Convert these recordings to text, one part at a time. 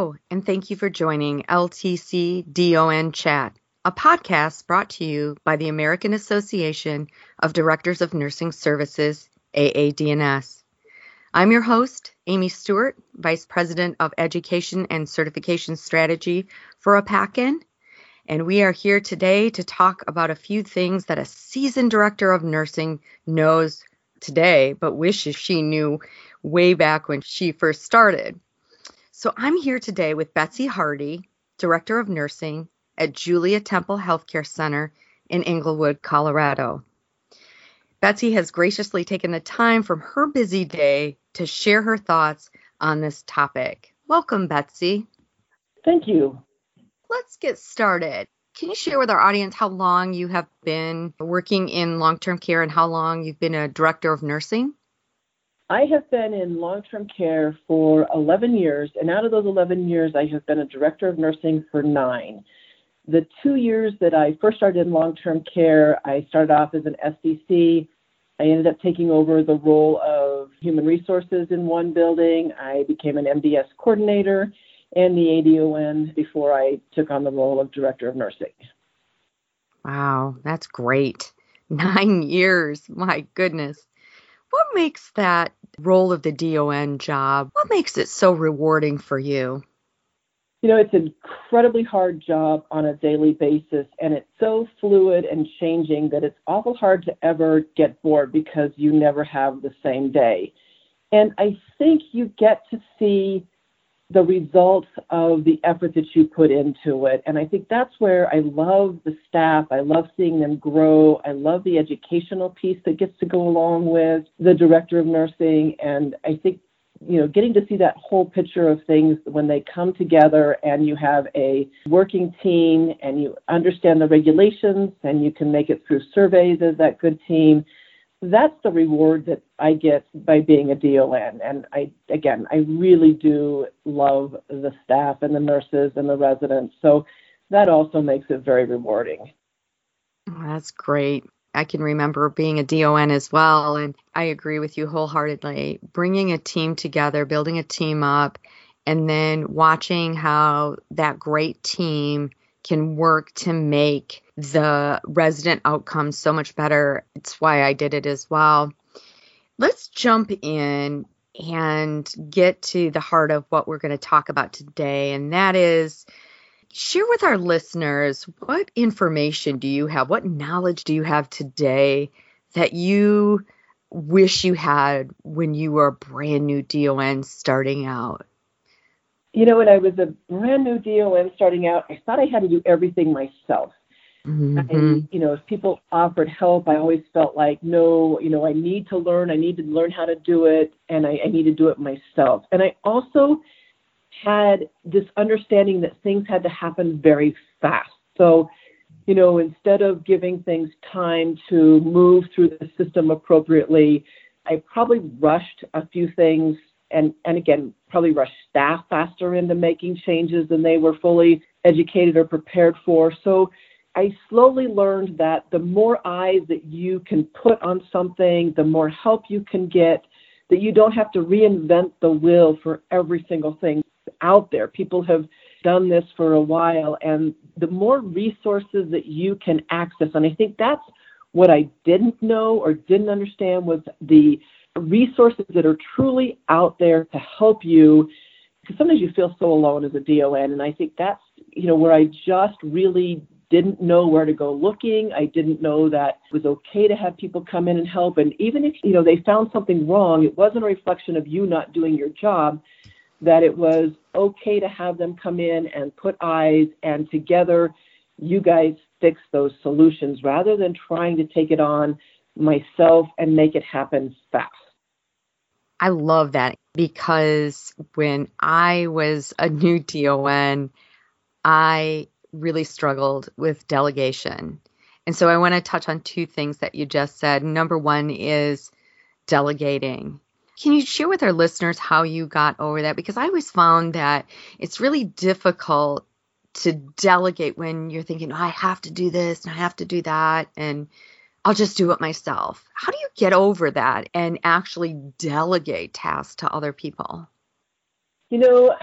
And thank you for joining LTC DON Chat, a podcast brought to you by the American Association of Directors of Nursing Services, AADNS. I'm your host, Amy Stewart, Vice President of Education and Certification Strategy for AAPACN, and we are here today to talk about a few things that a seasoned director of nursing knows today, but wishes she knew way back when she first started. So I'm here today with Betsy Hardy, Director of Nursing at Julia Temple Healthcare Center in Englewood, Colorado. Betsy has graciously taken the time from her busy day to share her thoughts on this topic. Welcome, Betsy. Thank you. Let's get started. Can you share with our audience how long you have been working in long term care and how long you've been a director of nursing? I have been in long term care for 11 years, and out of those 11 years, I have been a director of nursing for nine. The two years that I first started in long term care, I started off as an SDC. I ended up taking over the role of human resources in one building. I became an MDS coordinator and the ADON before I took on the role of director of nursing. Wow, that's great. Nine years. My goodness. What makes that role of the DON job, what makes it so rewarding for you? You know, it's an incredibly hard job on a daily basis, and it's so fluid and changing that it's awful hard to ever get bored because you never have the same day. And I think you get to see the results of the effort that you put into it. And I think that's where I love the staff. I love seeing them grow. I love the educational piece that gets to go along with the director of nursing. And I think, you know, getting to see that whole picture of things when they come together and you have a working team and you understand the regulations and you can make it through surveys as that good team that's the reward that I get by being a DON. And I, again, I really do love the staff and the nurses and the residents. So that also makes it very rewarding. Oh, that's great. I can remember being a DON as well. And I agree with you wholeheartedly. Bringing a team together, building a team up, and then watching how that great team can work to make the resident outcomes so much better. It's why I did it as well. Let's jump in and get to the heart of what we're going to talk about today, and that is share with our listeners what information do you have, what knowledge do you have today that you wish you had when you were a brand new DON starting out? You know, when I was a brand new DON starting out, I thought I had to do everything myself. Mm-hmm. You know, if people offered help, I always felt like, no, you know, I need to learn. I need to learn how to do it, and I, I need to do it myself. And I also had this understanding that things had to happen very fast. So, you know, instead of giving things time to move through the system appropriately, I probably rushed a few things and, and again, probably rushed staff faster into making changes than they were fully educated or prepared for. So I slowly learned that the more eyes that you can put on something, the more help you can get, that you don't have to reinvent the wheel for every single thing out there. People have done this for a while, and the more resources that you can access, and I think that's what I didn't know or didn't understand was the resources that are truly out there to help you because sometimes you feel so alone as a DON and I think that's you know where I just really didn't know where to go looking. I didn't know that it was okay to have people come in and help and even if you know they found something wrong, it wasn't a reflection of you not doing your job that it was okay to have them come in and put eyes and together you guys fix those solutions rather than trying to take it on myself and make it happen fast. I love that because when I was a new DON, I really struggled with delegation. And so I want to touch on two things that you just said. Number one is delegating. Can you share with our listeners how you got over that? Because I always found that it's really difficult to delegate when you're thinking, oh, I have to do this and I have to do that. And I'll just do it myself. How do you get over that and actually delegate tasks to other people? You know,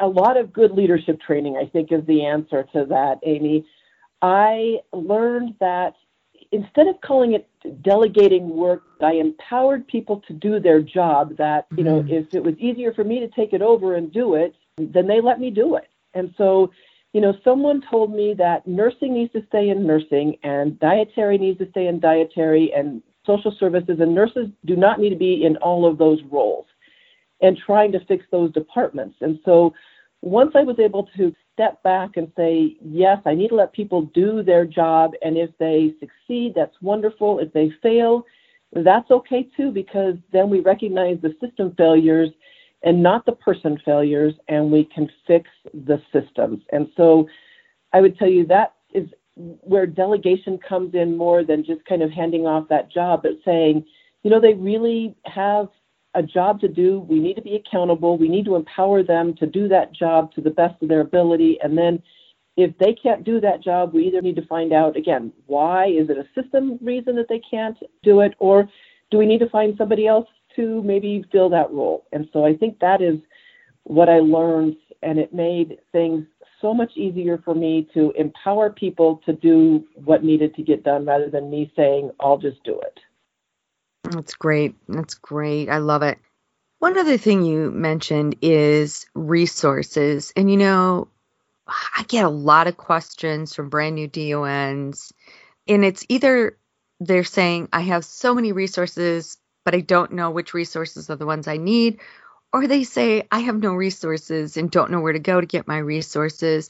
A lot of good leadership training, I think, is the answer to that, Amy. I learned that instead of calling it delegating work, I empowered people to do their job. That, you know, mm-hmm. if it was easier for me to take it over and do it, then they let me do it. And so, you know, someone told me that nursing needs to stay in nursing and dietary needs to stay in dietary and social services and nurses do not need to be in all of those roles and trying to fix those departments. And so once I was able to step back and say, yes, I need to let people do their job. And if they succeed, that's wonderful. If they fail, that's okay too, because then we recognize the system failures and not the person failures, and we can fix the systems. And so I would tell you that is where delegation comes in more than just kind of handing off that job, but saying, you know, they really have a job to do. We need to be accountable. We need to empower them to do that job to the best of their ability. And then if they can't do that job, we either need to find out again, why? Is it a system reason that they can't do it? Or do we need to find somebody else to maybe fill that role? And so I think that is what I learned, and it made things so much easier for me to empower people to do what needed to get done rather than me saying, I'll just do it. That's great. That's great. I love it. One other thing you mentioned is resources. And you know, I get a lot of questions from brand new DONs, and it's either they're saying, I have so many resources, but I don't know which resources are the ones I need, or they say, I have no resources and don't know where to go to get my resources.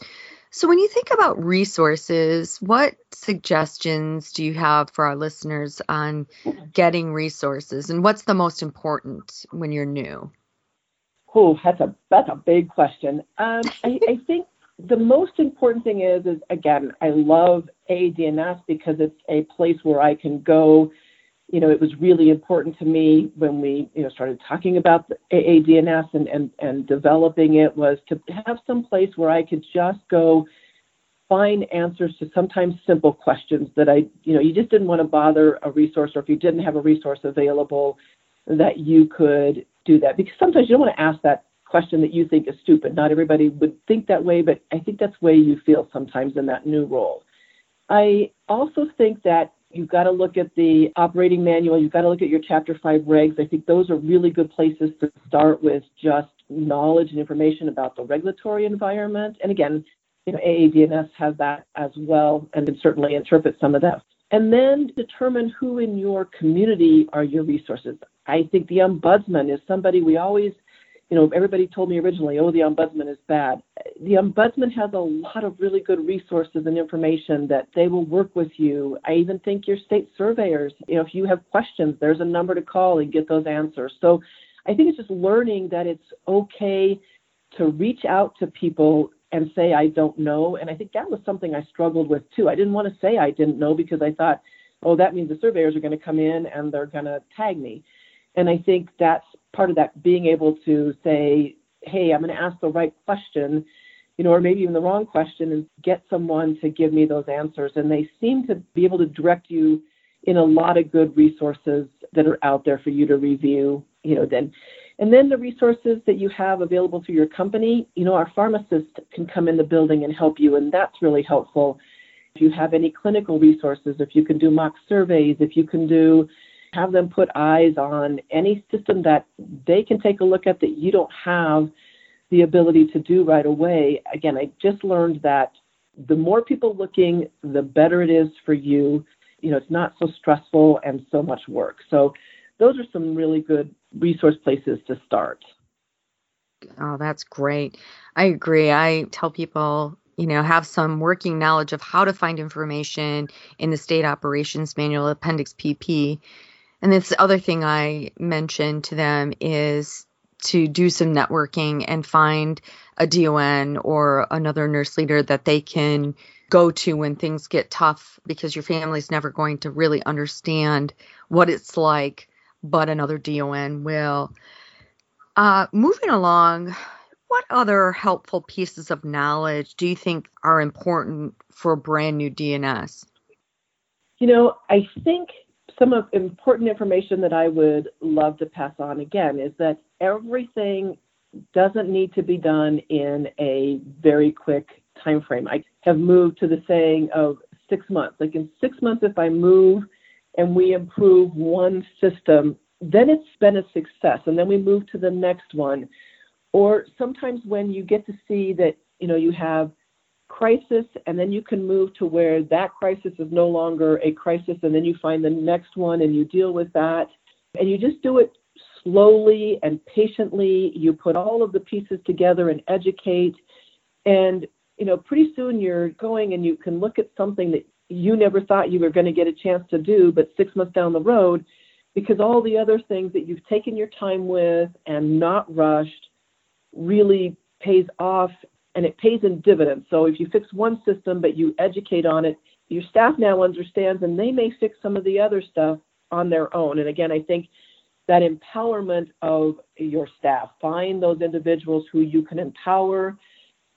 So, when you think about resources, what suggestions do you have for our listeners on getting resources, and what's the most important when you're new? Oh, that's a that's a big question. Um, I, I think the most important thing is is again, I love AADNS because it's a place where I can go you know, it was really important to me when we, you know, started talking about the AADNS and, and, and developing it was to have some place where I could just go find answers to sometimes simple questions that I, you know, you just didn't want to bother a resource or if you didn't have a resource available that you could do that. Because sometimes you don't want to ask that question that you think is stupid. Not everybody would think that way, but I think that's the way you feel sometimes in that new role. I also think that You've got to look at the operating manual. You've got to look at your Chapter 5 regs. I think those are really good places to start with just knowledge and information about the regulatory environment. And again, you know, AADNS has that as well and can certainly interpret some of that. And then determine who in your community are your resources. I think the ombudsman is somebody we always you know, everybody told me originally, oh, the ombudsman is bad. The ombudsman has a lot of really good resources and information that they will work with you. I even think your state surveyors, you know, if you have questions, there's a number to call and get those answers. So I think it's just learning that it's okay to reach out to people and say, I don't know. And I think that was something I struggled with too. I didn't want to say I didn't know because I thought, oh, that means the surveyors are going to come in and they're going to tag me. And I think that's part of that being able to say, hey, I'm going to ask the right question, you know, or maybe even the wrong question and get someone to give me those answers. And they seem to be able to direct you in a lot of good resources that are out there for you to review, you know, then and then the resources that you have available through your company, you know, our pharmacist can come in the building and help you, and that's really helpful. If you have any clinical resources, if you can do mock surveys, if you can do have them put eyes on any system that they can take a look at that you don't have the ability to do right away. Again, I just learned that the more people looking, the better it is for you. You know, it's not so stressful and so much work. So, those are some really good resource places to start. Oh, that's great. I agree. I tell people, you know, have some working knowledge of how to find information in the state operations manual, Appendix PP, and this other thing I mentioned to them is to do some networking and find a DON or another nurse leader that they can go to when things get tough because your family's never going to really understand what it's like, but another DON will. Uh, moving along, what other helpful pieces of knowledge do you think are important for brand new DNS? You know, I think some of important information that I would love to pass on again is that everything doesn't need to be done in a very quick time frame. I have moved to the saying of six months. Like in six months, if I move and we improve one system, then it's been a success. And then we move to the next one. Or sometimes when you get to see that, you know, you have crisis and then you can move to where that crisis is no longer a crisis and then you find the next one and you deal with that. And you just do it slowly and patiently. You put all of the pieces together and educate. And, you know, pretty soon you're going and you can look at something that you never thought you were going to get a chance to do, but six months down the road, because all the other things that you've taken your time with and not rushed really pays off and it pays in dividends. So if you fix one system but you educate on it, your staff now understands and they may fix some of the other stuff on their own. And again, I think that empowerment of your staff, find those individuals who you can empower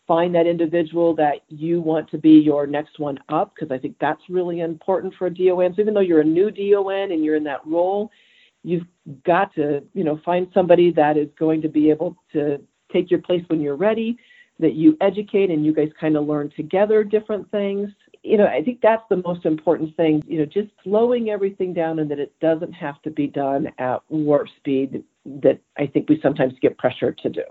find that individual that you want to be your next one up because I think that's really important for a DON. So even though you're a new DON and you're in that role, you've got to, you know, find somebody that is going to be able to take your place when you're ready, that you educate and you guys kind of learn together different things. You know, I think that's the most important thing, you know, just slowing everything down and that it doesn't have to be done at warp speed that I think we sometimes get pressured to do.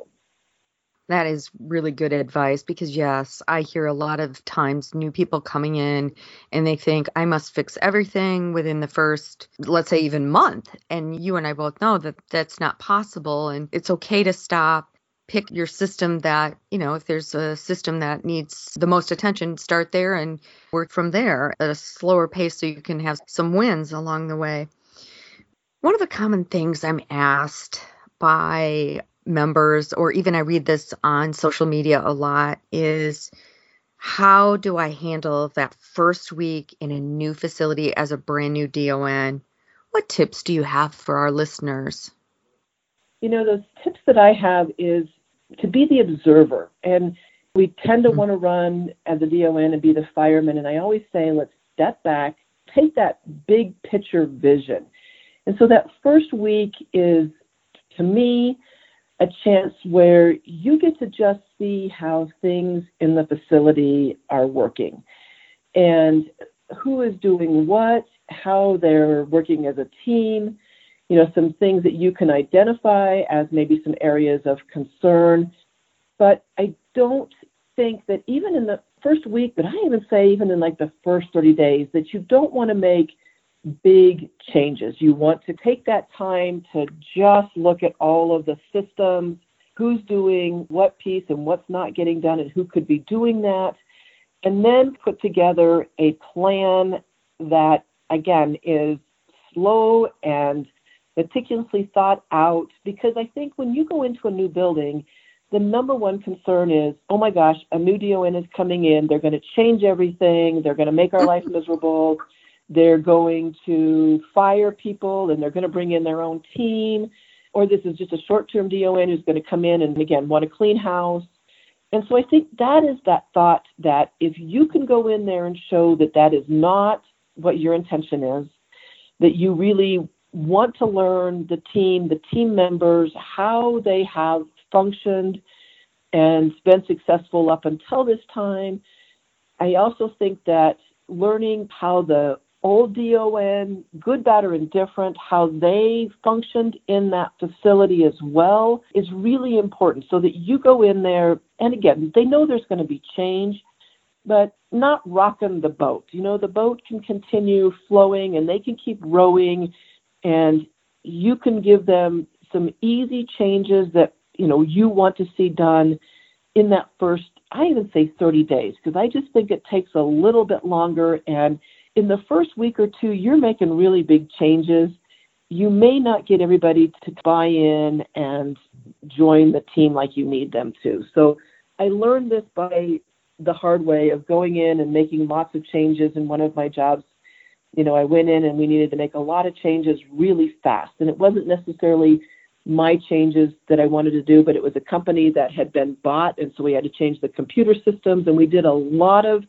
That is really good advice because, yes, I hear a lot of times new people coming in and they think I must fix everything within the first, let's say, even month. And you and I both know that that's not possible. And it's okay to stop, pick your system that, you know, if there's a system that needs the most attention, start there and work from there at a slower pace so you can have some wins along the way. One of the common things I'm asked by members, or even I read this on social media a lot, is how do I handle that first week in a new facility as a brand new DON? What tips do you have for our listeners? You know, those tips that I have is to be the observer. And we tend to mm-hmm. want to run as a DON and be the fireman. And I always say, let's step back, take that big picture vision. And so that first week is, to me, a chance where you get to just see how things in the facility are working and who is doing what, how they're working as a team, you know, some things that you can identify as maybe some areas of concern. But I don't think that even in the first week, but I even say even in like the first 30 days, that you don't want to make big changes. You want to take that time to just look at all of the systems, who's doing what piece and what's not getting done, and who could be doing that, and then put together a plan that, again, is slow and meticulously thought out. Because I think when you go into a new building, the number one concern is, oh my gosh, a new DON is coming in. They're going to change everything. They're going to make our life miserable. They're going to fire people and they're going to bring in their own team. Or this is just a short term DON who's going to come in and, again, want a clean house. And so I think that is that thought that if you can go in there and show that that is not what your intention is, that you really want to learn the team, the team members, how they have functioned and been successful up until this time. I also think that learning how the old DON, good, bad, or indifferent, how they functioned in that facility as well is really important so that you go in there, and again, they know there's going to be change, but not rocking the boat. You know, the boat can continue flowing and they can keep rowing, and you can give them some easy changes that, you know, you want to see done in that first, I even say 30 days, because I just think it takes a little bit longer and in the first week or two, you're making really big changes. You may not get everybody to buy in and join the team like you need them to. So I learned this by the hard way of going in and making lots of changes in one of my jobs. You know, I went in and we needed to make a lot of changes really fast. And it wasn't necessarily my changes that I wanted to do, but it was a company that had been bought. And so we had to change the computer systems. And we did a lot of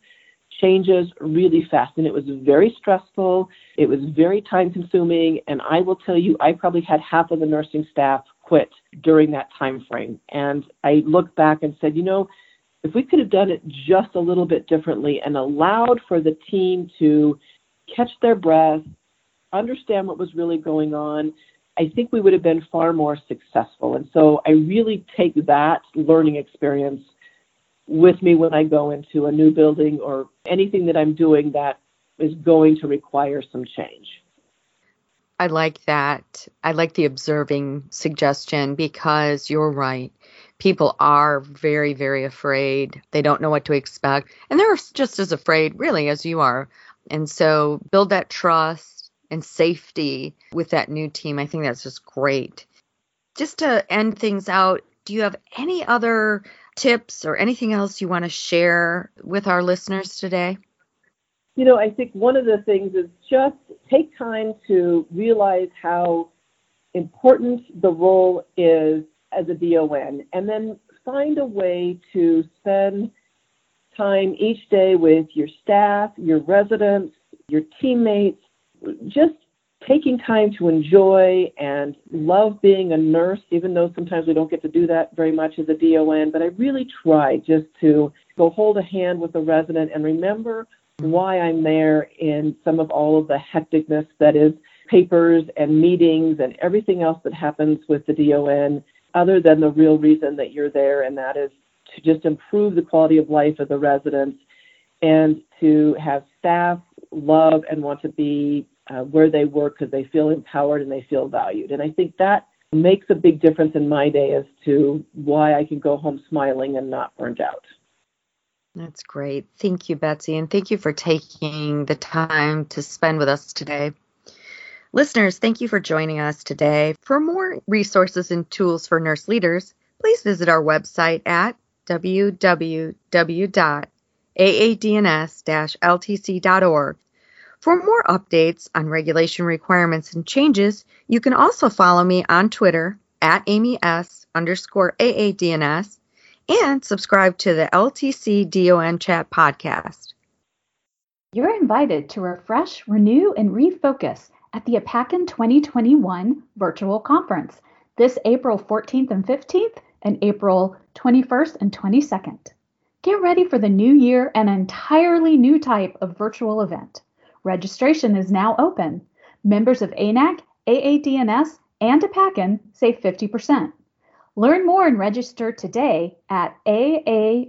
changes really fast and it was very stressful. It was very time consuming. And I will tell you, I probably had half of the nursing staff quit during that time frame. And I looked back and said, you know, if we could have done it just a little bit differently and allowed for the team to catch their breath, understand what was really going on, I think we would have been far more successful. And so I really take that learning experience with me when I go into a new building or anything that I'm doing that is going to require some change. I like that. I like the observing suggestion because you're right. People are very, very afraid. They don't know what to expect. And they're just as afraid, really, as you are. And so build that trust and safety with that new team. I think that's just great. Just to end things out, do you have any other tips or anything else you want to share with our listeners today? You know, I think one of the things is just take time to realize how important the role is as a DON and then find a way to spend time each day with your staff, your residents, your teammates, just taking time to enjoy and love being a nurse, even though sometimes we don't get to do that very much as a DON. But I really try just to go hold a hand with a resident and remember why I'm there in some of all of the hecticness that is papers and meetings and everything else that happens with the DON, other than the real reason that you're there, and that is to just improve the quality of life of the residents and to have staff love and want to be uh, where they work because they feel empowered and they feel valued. And I think that makes a big difference in my day as to why I can go home smiling and not burned out. That's great. Thank you, Betsy. And thank you for taking the time to spend with us today. Listeners, thank you for joining us today. For more resources and tools for nurse leaders, please visit our website at www.aadns-ltc.org. For more updates on regulation requirements and changes, you can also follow me on Twitter at Amy S underscore AADNS and subscribe to the LTC DON Chat podcast. You're invited to refresh, renew, and refocus at the AAPACN 2021 virtual conference this April 14th and 15th and April 21st and 22nd. Get ready for the new year and an entirely new type of virtual event. Registration is now open. Members of AANAC, AADNS, and AAPACN save 50%. Learn more and register today at aapacn.org.